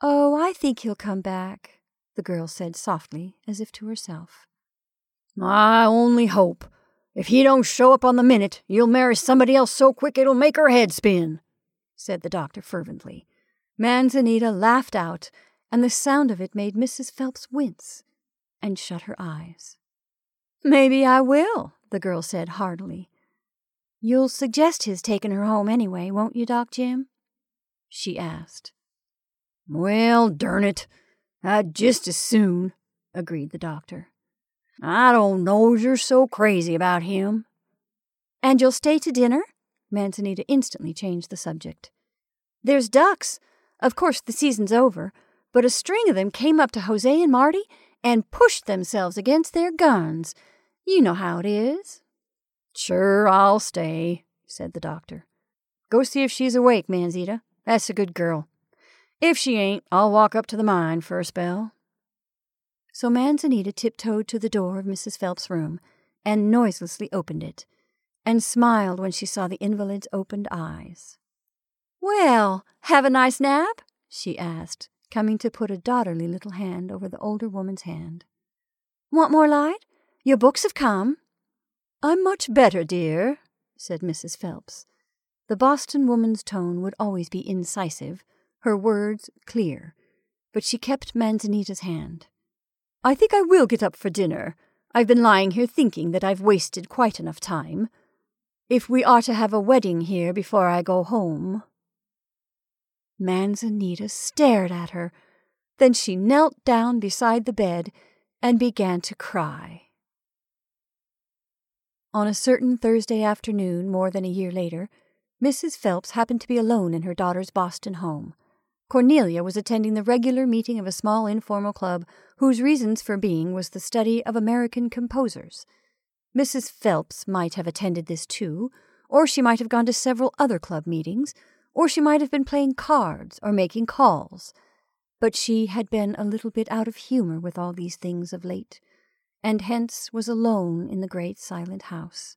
[SPEAKER 2] Oh, I think he'll come back, the girl said softly, as if to herself.
[SPEAKER 1] I only hope. If he don't show up on the minute, you'll marry somebody else so quick it'll make her head spin, said the doctor fervently.
[SPEAKER 2] Manzanita laughed out, and the sound of it made Mrs. Phelps wince and shut her eyes. Maybe I will, the girl said heartily. You'll suggest his taking her home anyway, won't you, Doc Jim? she asked.
[SPEAKER 1] Well, darn it, I'd just as soon, agreed the doctor. I don't know you're so crazy about him.
[SPEAKER 2] And you'll stay to dinner? Manzanita instantly changed the subject. There's ducks. Of course, the season's over, but a string of them came up to Jose and Marty and pushed themselves against their guns. You know how it is.
[SPEAKER 1] Sure, I'll stay, said the doctor. Go see if she's awake, Manzita. That's a good girl. If she ain't, I'll walk up to the mine for a spell.
[SPEAKER 2] So Manzanita tiptoed to the door of Mrs. Phelps's room and noiselessly opened it, and smiled when she saw the invalid's opened eyes. Well, have a nice nap? she asked, coming to put a daughterly little hand over the older woman's hand. Want more light? Your books have come.
[SPEAKER 1] I'm much better, dear, said Mrs. Phelps.
[SPEAKER 2] The Boston woman's tone would always be incisive, her words clear, but she kept Manzanita's hand.
[SPEAKER 1] I think I will get up for dinner. I've been lying here thinking that I've wasted quite enough time. If we are to have a wedding here before I go home.
[SPEAKER 2] Manzanita stared at her. Then she knelt down beside the bed and began to cry. On a certain Thursday afternoon, more than a year later, Mrs. Phelps happened to be alone in her daughter's Boston home. Cornelia was attending the regular meeting of a small informal club whose reasons for being was the study of American composers. Mrs. Phelps might have attended this too, or she might have gone to several other club meetings, or she might have been playing cards or making calls. But she had been a little bit out of humor with all these things of late, and hence was alone in the great silent house.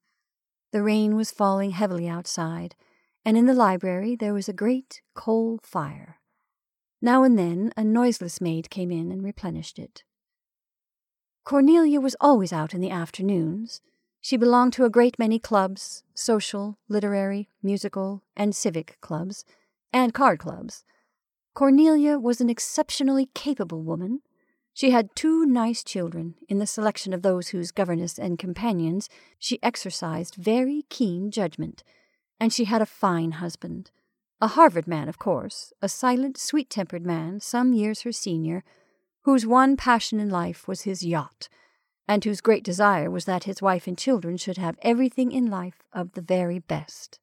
[SPEAKER 2] The rain was falling heavily outside, and in the library there was a great coal fire. Now and then a noiseless maid came in and replenished it. Cornelia was always out in the afternoons. She belonged to a great many clubs social, literary, musical, and civic clubs, and card clubs. Cornelia was an exceptionally capable woman. She had two nice children. In the selection of those whose governess and companions, she exercised very keen judgment. And she had a fine husband. A Harvard man, of course, a silent, sweet tempered man, some years her senior, whose one passion in life was his yacht, and whose great desire was that his wife and children should have everything in life of the very best.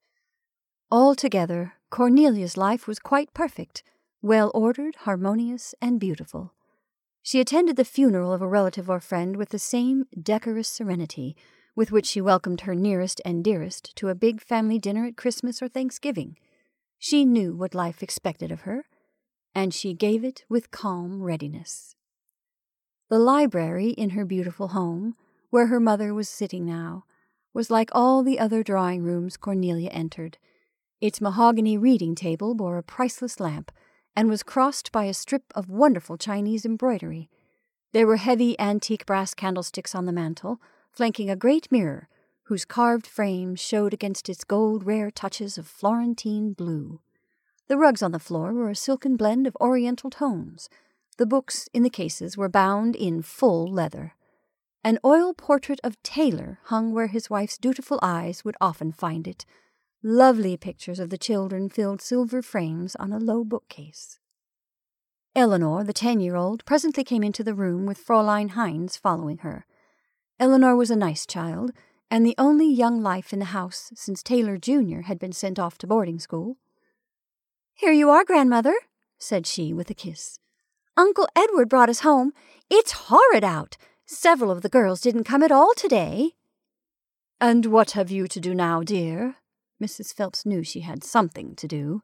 [SPEAKER 2] Altogether, Cornelia's life was quite perfect, well ordered, harmonious, and beautiful. She attended the funeral of a relative or friend with the same decorous serenity with which she welcomed her nearest and dearest to a big family dinner at Christmas or Thanksgiving.
[SPEAKER 1] She knew what life expected of her, and she gave it with calm readiness. The library in her beautiful home, where her mother was sitting now, was like all the other drawing rooms Cornelia entered. Its mahogany reading table bore a priceless lamp and was crossed by a strip of wonderful Chinese embroidery. There were heavy antique brass candlesticks on the mantel, flanking a great mirror whose carved frame showed against its gold rare touches of Florentine blue. The rugs on the floor were a silken blend of oriental tones. The books in the cases were bound in full leather. An oil portrait of Taylor hung where his wife's dutiful eyes would often find it. Lovely pictures of the children filled silver frames on a low bookcase. Eleanor, the ten year old, presently came into the room with Fräulein Heinz following her. Eleanor was a nice child, and the only young life in the house since Taylor Jr. had been sent off to boarding school.
[SPEAKER 2] Here you are, grandmother, said she with a kiss. Uncle Edward brought us home. It's horrid out. Several of the girls didn't come at all today.
[SPEAKER 1] And what have you to do now, dear? Mrs. Phelps knew she had something to do.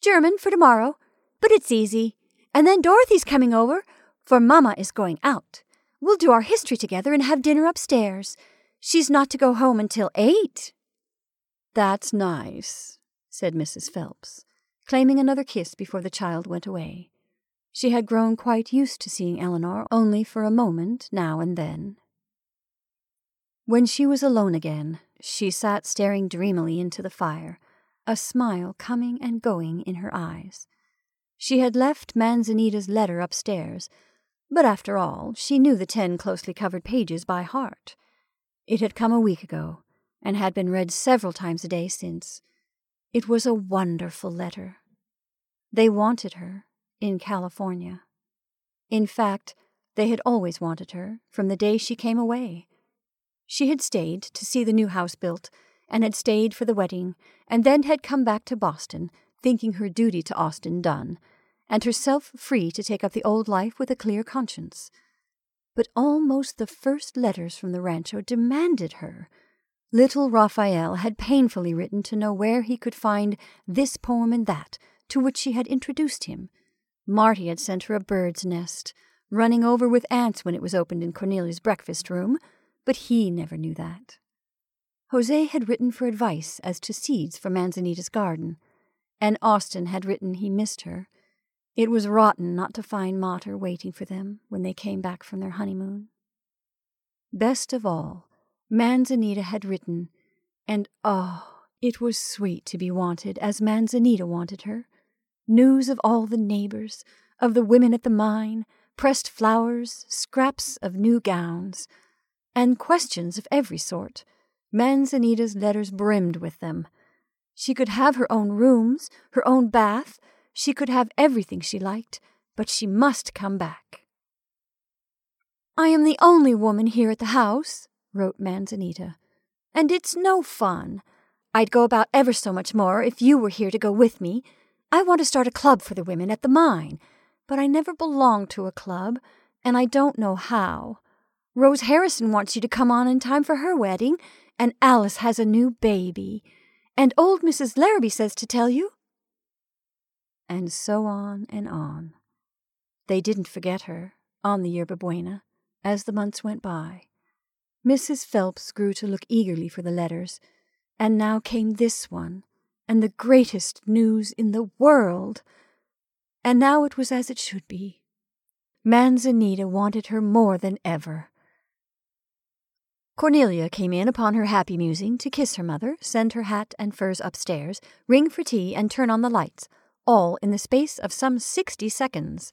[SPEAKER 2] German for tomorrow, but it's easy. And then Dorothy's coming over, for Mamma is going out. We'll do our history together and have dinner upstairs. She's not to go home until eight.
[SPEAKER 1] That's nice, said Mrs. Phelps, claiming another kiss before the child went away. She had grown quite used to seeing Eleanor only for a moment now and then. When she was alone again, she sat staring dreamily into the fire, a smile coming and going in her eyes. She had left Manzanita's letter upstairs, but after all, she knew the ten closely covered pages by heart. It had come a week ago, and had been read several times a day since. It was a wonderful letter. They wanted her, in California. In fact, they had always wanted her from the day she came away. She had stayed to see the new house built, and had stayed for the wedding, and then had come back to Boston, thinking her duty to Austin done, and herself free to take up the old life with a clear conscience. But almost the first letters from the rancho demanded her. Little Raphael had painfully written to know where he could find this poem and that, to which she had introduced him. Marty had sent her a bird's nest, running over with ants when it was opened in Cornelia's breakfast room, but he never knew that. Jose had written for advice as to seeds for Manzanita's garden, and Austin had written he missed her. It was rotten not to find Mater waiting for them when they came back from their honeymoon. Best of all, Manzanita had written, and oh, it was sweet to be wanted as Manzanita wanted her news of all the neighbors, of the women at the mine, pressed flowers, scraps of new gowns, and questions of every sort. Manzanita's letters brimmed with them. She could have her own rooms, her own bath, she could have everything she liked, but she must come back.
[SPEAKER 2] I am the only woman here at the house, wrote Manzanita, and it's no fun. I'd go about ever so much more if you were here to go with me, I want to start a club for the women at the mine, but I never belonged to a club, and I don't know how. Rose Harrison wants you to come on in time for her wedding, and Alice has a new baby. And old Mrs. Larrabee says to tell you.
[SPEAKER 1] And so on and on. They didn't forget her, on the Yerba Buena, as the months went by. Mrs. Phelps grew to look eagerly for the letters, and now came this one and the greatest news in the world. And now it was as it should be. Manzanita wanted her more than ever. Cornelia came in upon her happy musing to kiss her mother, send her hat and furs upstairs, ring for tea, and turn on the lights, all in the space of some sixty seconds.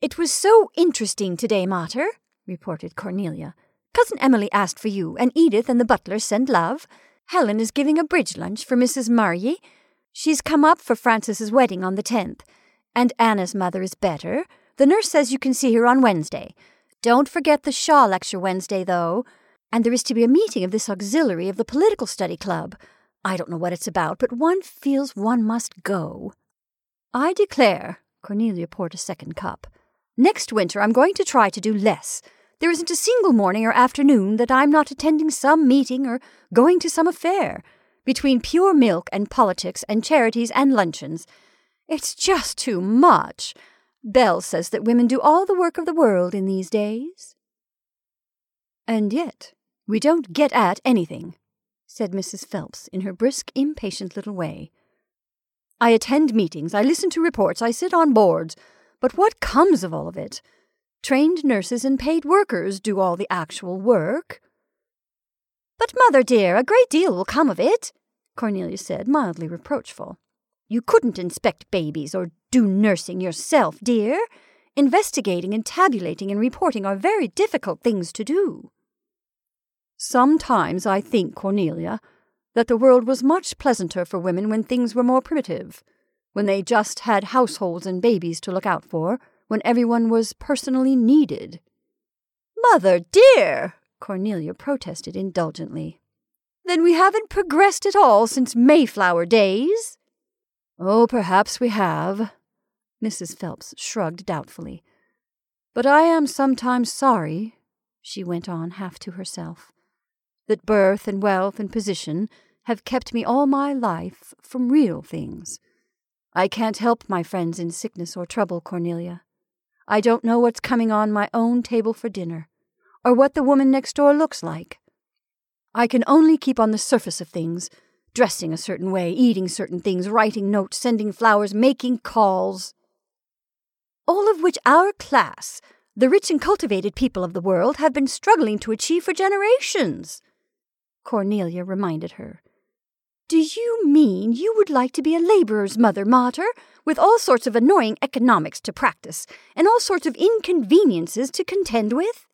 [SPEAKER 2] It was so interesting today, Mater, reported Cornelia. Cousin Emily asked for you, and Edith and the butler send love. Helen is giving a bridge lunch for Mrs. Murray. She's come up for Francis's wedding on the 10th. And Anna's mother is better. The nurse says you can see her on Wednesday. Don't forget the Shaw lecture Wednesday, though. And there is to be a meeting of this auxiliary of the Political Study Club. I don't know what it's about, but one feels one must go. I declare, Cornelia poured a second cup. Next winter I'm going to try to do less. There isn't a single morning or afternoon that I'm not attending some meeting or going to some affair. between pure milk and politics and charities and luncheons. It's just too much. Belle says that women do all the work of the world in these days.
[SPEAKER 1] And yet, we don't get at anything, said Mrs. Phelps in her brisk, impatient little way. I attend meetings, I listen to reports, I sit on boards, but what comes of all of it? Trained nurses and paid workers do all the actual work.
[SPEAKER 2] But, mother dear, a great deal will come of it, Cornelia said, mildly reproachful. You couldn't inspect babies or do nursing yourself, dear. Investigating and tabulating and reporting are very difficult things to do.
[SPEAKER 1] Sometimes I think, Cornelia, that the world was much pleasanter for women when things were more primitive, when they just had households and babies to look out for, when everyone was personally needed.
[SPEAKER 2] Mother dear, Cornelia protested indulgently. Then we haven't progressed at all since Mayflower days?
[SPEAKER 1] Oh, perhaps we have. Mrs. Phelps shrugged doubtfully. But I am sometimes sorry, she went on half to herself, that birth and wealth and position have kept me all my life from real things. I can't help my friends in sickness or trouble, Cornelia. I don't know what's coming on my own table for dinner, or what the woman next door looks like. I can only keep on the surface of things, dressing a certain way, eating certain things, writing notes, sending flowers, making calls.
[SPEAKER 2] All of which our class, the rich and cultivated people of the world, have been struggling to achieve for generations, Cornelia reminded her. Do you mean you would like to be a laborer's mother, Mater, with all sorts of annoying economics to practice, and all sorts of inconveniences to contend with?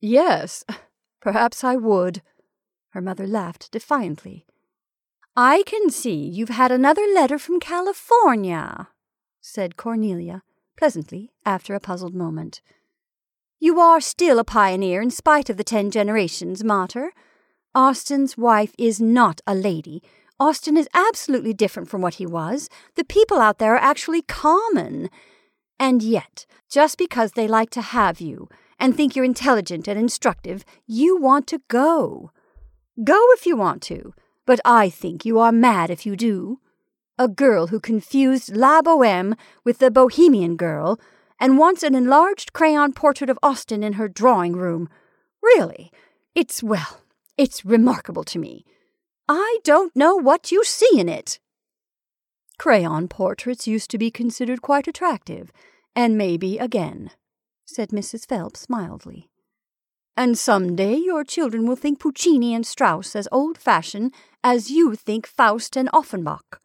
[SPEAKER 1] Yes, perhaps I would. Her mother laughed defiantly.
[SPEAKER 2] I can see you've had another letter from California, said Cornelia, pleasantly, after a puzzled moment. You are still a pioneer in spite of the ten generations, Mater. Austin's wife is not a lady. Austin is absolutely different from what he was. The people out there are actually common. And yet, just because they like to have you, and think you're intelligent and instructive, you want to go. Go if you want to, but I think you are mad if you do. A girl who confused La Boheme with the Bohemian girl and wants an enlarged crayon portrait of Austin in her drawing room. Really, it's, well, it's remarkable to me. I don't know what you see in it.
[SPEAKER 1] Crayon portraits used to be considered quite attractive, and maybe again said Mrs. Phelps mildly. And some day your children will think Puccini and Strauss as old fashioned as you think Faust and Offenbach.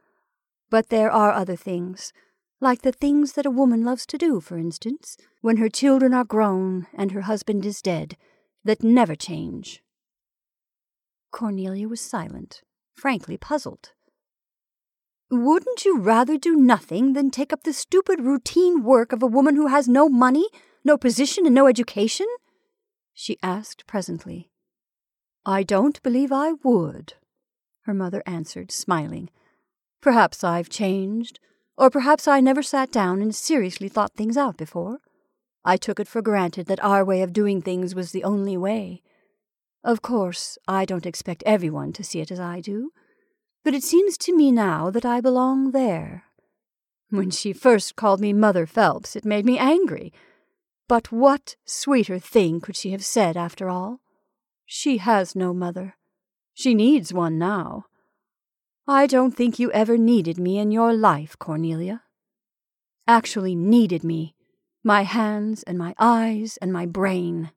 [SPEAKER 1] But there are other things, like the things that a woman loves to do, for instance, when her children are grown and her husband is dead, that never change. Cornelia was silent, frankly puzzled.
[SPEAKER 2] Wouldn't you rather do nothing than take up the stupid routine work of a woman who has no money no position and no education? she asked presently.
[SPEAKER 1] I don't believe I would, her mother answered, smiling. Perhaps I've changed, or perhaps I never sat down and seriously thought things out before. I took it for granted that our way of doing things was the only way. Of course, I don't expect everyone to see it as I do, but it seems to me now that I belong there. When she first called me Mother Phelps, it made me angry but what sweeter thing could she have said after all? She has no mother. She needs one now. I don't think you ever needed me in your life, Cornelia. Actually needed me. My hands and my eyes and my brain.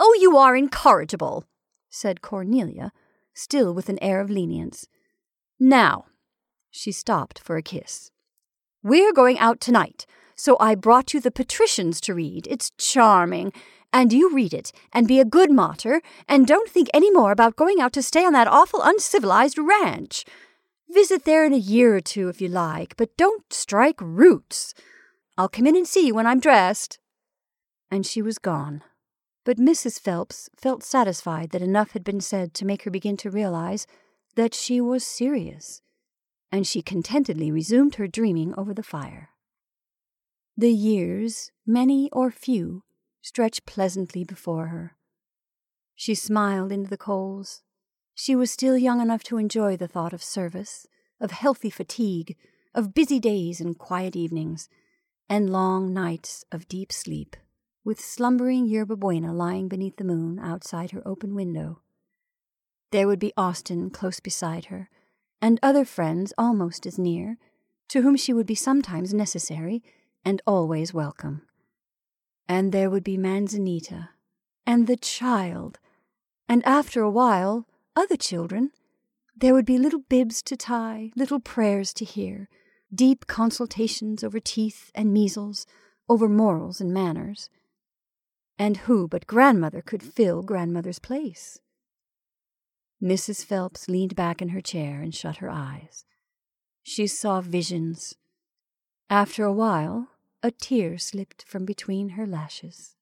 [SPEAKER 2] Oh, you are incorrigible, said Cornelia, still with an air of lenience. Now, she stopped for a kiss. We're going out tonight. So I brought you the Patricians to read. It's charming. And you read it, and be a good martyr, and don't think any more about going out to stay on that awful uncivilized ranch. Visit there in a year or two if you like, but don't strike roots. I'll come in and see you when I'm dressed.
[SPEAKER 1] And she was gone. But Mrs. Phelps felt satisfied that enough had been said to make her begin to realize that she was serious, and she contentedly resumed her dreaming over the fire. The years, many or few, stretched pleasantly before her. She smiled into the coals. She was still young enough to enjoy the thought of service, of healthy fatigue, of busy days and quiet evenings, and long nights of deep sleep, with slumbering Yerba Buena lying beneath the moon outside her open window. There would be Austin close beside her, and other friends almost as near, to whom she would be sometimes necessary and always welcome. And there would be Manzanita, and the child, and after a while, other children. There would be little bibs to tie, little prayers to hear, deep consultations over teeth and measles, over morals and manners. And who but grandmother could fill grandmother's place? Mrs. Phelps leaned back in her chair and shut her eyes. She saw visions. After a while, a tear slipped from between her lashes.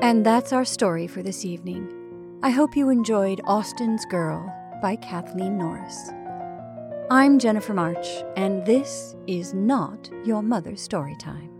[SPEAKER 1] And that's our story for this evening. I hope you enjoyed Austin's Girl by Kathleen Norris. I'm Jennifer March, and this is not your mother's story time.